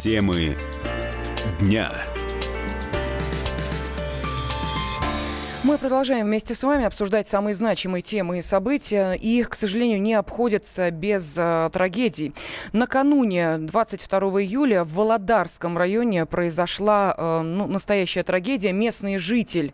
Темы дня. Мы продолжаем вместе с вами обсуждать самые значимые темы и события. И, к сожалению, не обходятся без э, трагедий. Накануне 22 июля в Володарском районе произошла э, ну, настоящая трагедия. Местный житель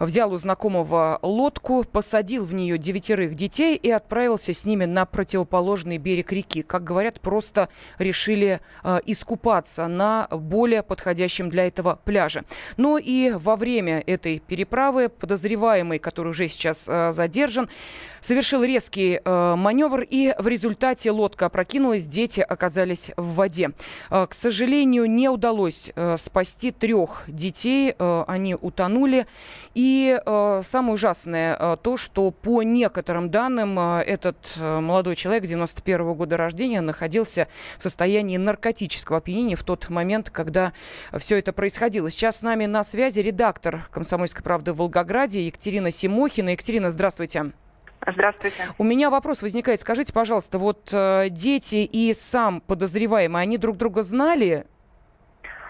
взял у знакомого лодку, посадил в нее девятерых детей и отправился с ними на противоположный берег реки. Как говорят, просто решили э, искупаться на более подходящем для этого пляже. Но и во время этой переправы подозреваемый, который уже сейчас э, задержан, совершил резкий э, маневр, и в результате лодка опрокинулась, дети оказались в воде. Э, к сожалению, не удалось э, спасти трех детей, э, они утонули. И э, самое ужасное э, то, что по некоторым данным э, этот э, молодой человек 91 -го года рождения находился в состоянии наркотического опьянения в тот момент, когда все это происходило. Сейчас с нами на связи редактор «Комсомольской правды» в Волгограде Екатерина Симохина. Екатерина, здравствуйте. Здравствуйте. У меня вопрос возникает. Скажите, пожалуйста, вот э, дети и сам подозреваемый, они друг друга знали?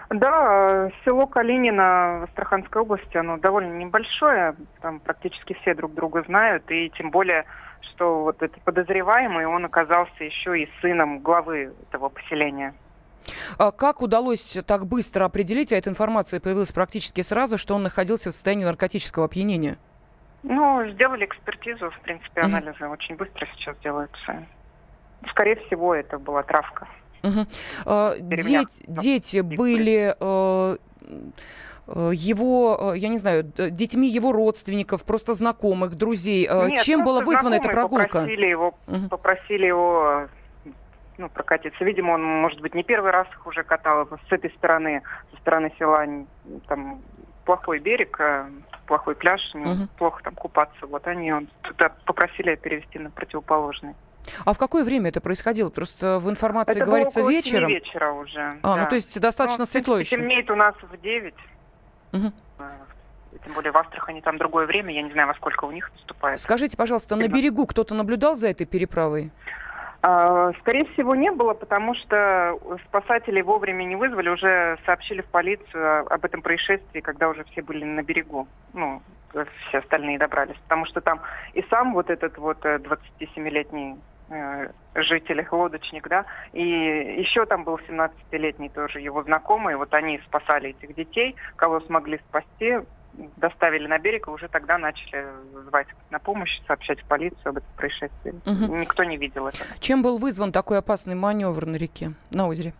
Да, село Калинино в Астраханской области, оно довольно небольшое, там практически все друг друга знают, и тем более, что вот этот подозреваемый, он оказался еще и сыном главы этого поселения. А как удалось так быстро определить, а эта информация появилась практически сразу, что он находился в состоянии наркотического опьянения? Ну, сделали экспертизу, в принципе, анализы mm-hmm. очень быстро сейчас делаются. Скорее всего, это была травка. А, дети, дети были э, э, его, э, я не знаю, детьми его родственников, просто знакомых, друзей. Нет, Чем была вызвана эта прогулка? Попросили его, угу. попросили его ну, прокатиться. Видимо, он, может быть, не первый раз их уже катал с этой стороны, со стороны села, там плохой берег, плохой пляж, угу. плохо там купаться. Вот они он, туда попросили перевести на противоположный. А в какое время это происходило? Просто в информации это говорится было около вечером. вечера уже. А, да. ну то есть достаточно ну, светло еще. Темнеет у нас в 9. Угу. Тем более в Астрахани там другое время, я не знаю, во сколько у них наступает. Скажите, пожалуйста, на берегу кто-то наблюдал за этой переправой? А, скорее всего, не было, потому что спасатели вовремя не вызвали, уже сообщили в полицию об этом происшествии, когда уже все были на берегу. Ну, все остальные добрались. Потому что там и сам вот этот вот 27-летний э, э, житель, лодочник, да, и еще там был 17-летний тоже его знакомый, вот они спасали этих детей, кого смогли спасти, доставили на берег и уже тогда начали звать на помощь, сообщать в полицию об этом происшествии. Угу. Никто не видел этого. Чем был вызван такой опасный маневр на реке, на озере?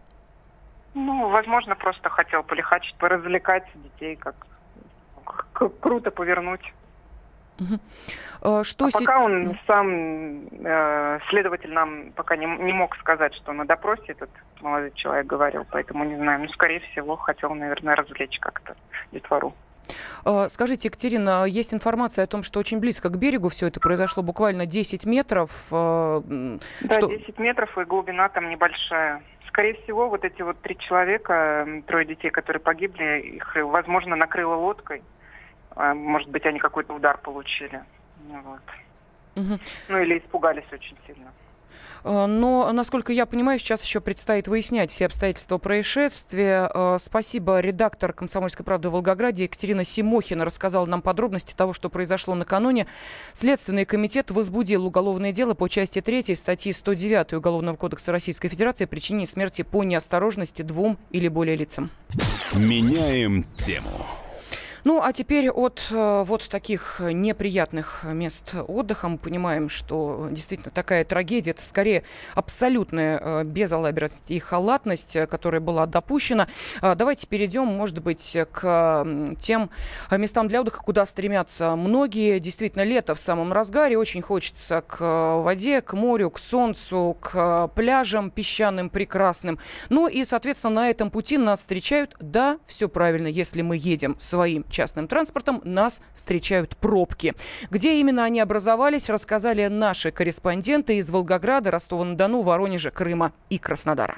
Ну, возможно, просто хотел полихачить, поразвлекать детей, как, как круто повернуть. Угу. Что а си... пока он сам, э, следователь нам пока не, не мог сказать, что на допросе этот молодой человек говорил, поэтому не знаю. Ну, скорее всего, хотел, наверное, развлечь как-то детвору. А, скажите, Екатерина, есть информация о том, что очень близко к берегу все это произошло, буквально 10 метров. А, да, что... 10 метров, и глубина там небольшая. Скорее всего, вот эти вот три человека, трое детей, которые погибли, их, возможно, накрыло лодкой. А, может быть, они какой-то удар получили. Вот. Угу. Ну или испугались очень сильно. Э, но, насколько я понимаю, сейчас еще предстоит выяснять все обстоятельства происшествия. Э, спасибо. Редактор «Комсомольской правды» в Волгограде Екатерина Симохина рассказала нам подробности того, что произошло накануне. Следственный комитет возбудил уголовное дело по части 3 статьи 109 Уголовного кодекса Российской Федерации о причине смерти по неосторожности двум или более лицам. Меняем тему. Ну, а теперь от э, вот таких неприятных мест отдыха мы понимаем, что действительно такая трагедия, это скорее абсолютная э, безалаберность и халатность, э, которая была допущена. Э, давайте перейдем, может быть, к тем местам для отдыха, куда стремятся многие. Действительно, лето в самом разгаре, очень хочется к воде, к морю, к солнцу, к пляжам песчаным прекрасным. Ну и, соответственно, на этом пути нас встречают, да, все правильно, если мы едем своим частным транспортом, нас встречают пробки. Где именно они образовались, рассказали наши корреспонденты из Волгограда, Ростова-на-Дону, Воронежа, Крыма и Краснодара.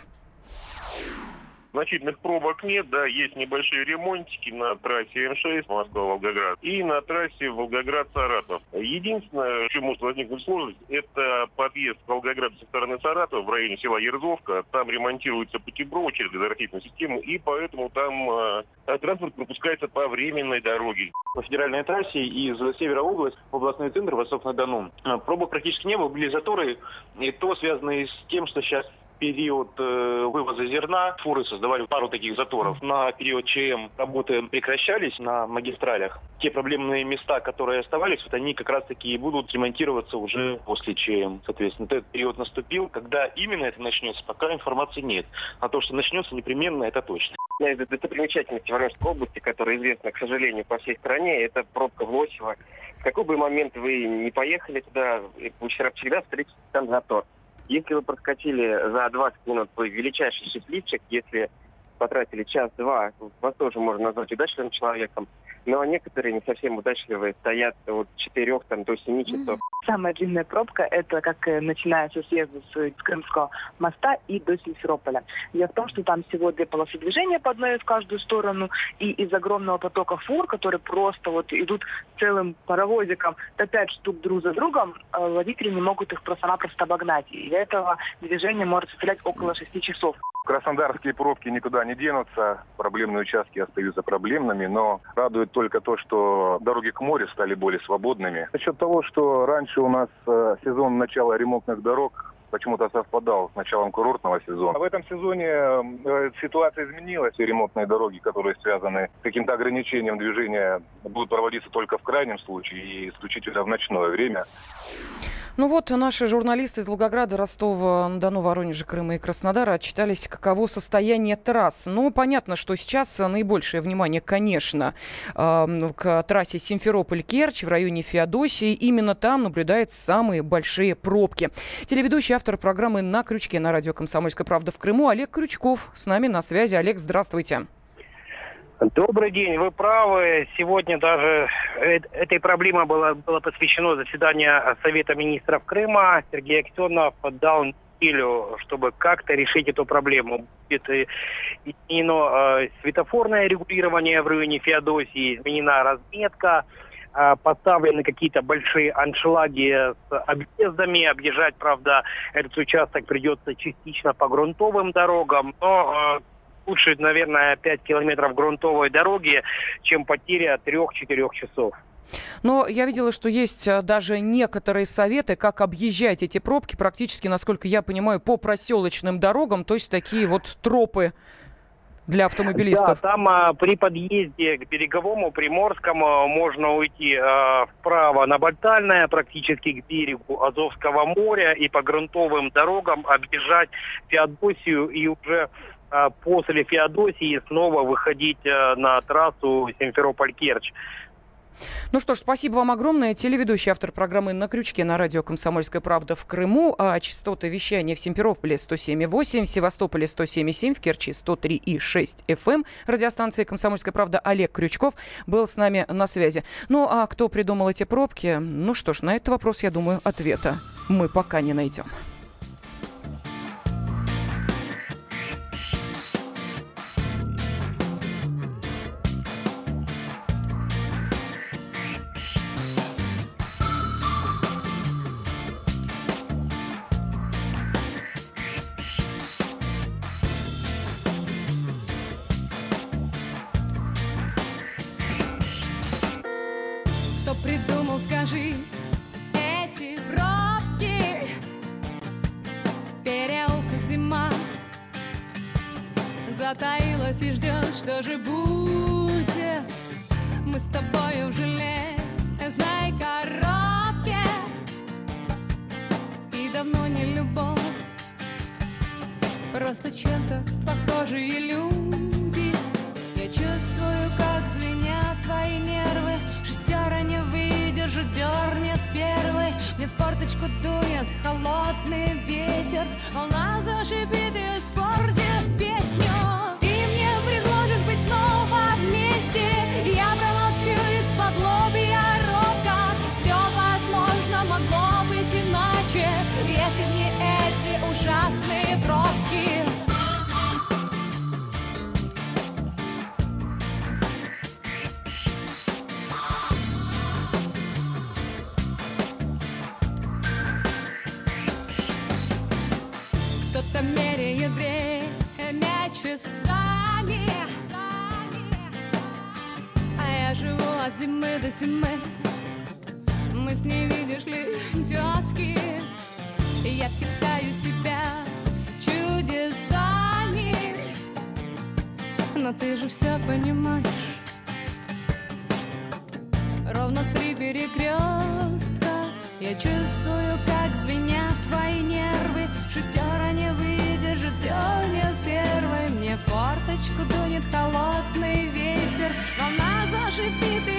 Значительных пробок нет, да, есть небольшие ремонтики на трассе М6 Москва-Волгоград и на трассе Волгоград-Саратов. Единственное, может возникнуть сложность, это подъезд Волгограда со стороны Саратова в районе села Ерзовка. Там ремонтируется путепровод через газорахитную систему, и поэтому там э, транспорт пропускается по временной дороге. По федеральной трассе из севера области в областной центр Восток-на-Дону э, пробок практически не было, были заторы, и то связано с тем, что сейчас период э, вывоза зерна фуры создавали пару таких заторов. На период ЧМ работы прекращались на магистралях. Те проблемные места, которые оставались, вот они как раз-таки и будут ремонтироваться уже после ЧМ. Соответственно, этот период наступил. Когда именно это начнется, пока информации нет. А то, что начнется непременно, это точно. Одна из достопримечательностей Воронежской области, которая известна, к сожалению, по всей стране, это пробка в Лосево. В какой бы момент вы не поехали туда, вы всегда встретите там затор. Если вы проскочили за 20 минут, вы величайший счастливчик. Если потратили час-два, вас тоже можно назвать удачливым человеком. Но некоторые не совсем удачливые стоят от 4 там, до 7 часов. Самая длинная пробка – это как э, начинается съезда с Крымского моста и до Симферополя. Дело в том, что там всего две полосы движения по одной в каждую сторону, и из огромного потока фур, которые просто вот идут целым паровозиком, опять штук друг за другом, э, водители не могут их просто-напросто обогнать. И из-за этого движение может составлять около 6 часов. Краснодарские пробки никуда не денутся, проблемные участки остаются проблемными, но радует только то, что дороги к морю стали более свободными. За счет того, что раньше у нас э, сезон начала ремонтных дорог почему-то совпадал с началом курортного сезона. А в этом сезоне э, ситуация изменилась. И ремонтные дороги, которые связаны с каким-то ограничением движения, будут проводиться только в крайнем случае и исключительно в ночное время. Ну вот наши журналисты из Волгограда, Ростова, Дону, Воронежа, Крыма и Краснодара отчитались, каково состояние трасс. Ну, понятно, что сейчас наибольшее внимание, конечно, к трассе Симферополь-Керчь в районе Феодосии. Именно там наблюдаются самые большие пробки. Телеведущий автор программы «На крючке» на радио «Комсомольская правда» в Крыму Олег Крючков с нами на связи. Олег, здравствуйте. Добрый день, вы правы. Сегодня даже этой проблеме было, было посвящено заседание Совета министров Крыма. Сергей Аксенов дал неделю, чтобы как-то решить эту проблему. Это изменено э, светофорное регулирование в районе Феодосии, изменена разметка, э, поставлены какие-то большие аншлаги с объездами. Объезжать, правда, этот участок придется частично по грунтовым дорогам, но э, лучше, наверное, 5 километров грунтовой дороги, чем потеря 3-4 часов. Но я видела, что есть э, даже некоторые советы, как объезжать эти пробки, практически, насколько я понимаю, по проселочным дорогам, то есть такие вот тропы для автомобилистов. Да, там а, при подъезде к береговому Приморскому можно уйти а, вправо на Бальтальное, практически к берегу Азовского моря, и по грунтовым дорогам объезжать Феодосию и уже после Феодосии снова выходить э, на трассу Симферополь-Керчь. Ну что ж, спасибо вам огромное. Телеведущий автор программы «На крючке» на радио «Комсомольская правда» в Крыму. А частоты вещания в Симферополе 107,8, в Севастополе 107,7, в Керчи 103,6 FM. Эм. Радиостанция «Комсомольская правда» Олег Крючков был с нами на связи. Ну а кто придумал эти пробки? Ну что ж, на этот вопрос, я думаю, ответа мы пока не найдем. Затаилась и ждет, что же будет. Мы с тобой в железной коробке. И давно не любовь Просто чем-то похожие люди. Я чувствую, как звенят твои нервы Шестера не выдержит, дернет первый. Мне в порточку дует холодный ветер Волна зашипит и испортит зимы Мы с ней, видишь ли, тезки Я питаю себя чудесами. Но ты же все понимаешь. Ровно три перекрестка Я чувствую, как звенят твои нервы. Шестера не выдержит, дернет первой. Мне форточку дунет холодный ветер. Волна зашипит, испортив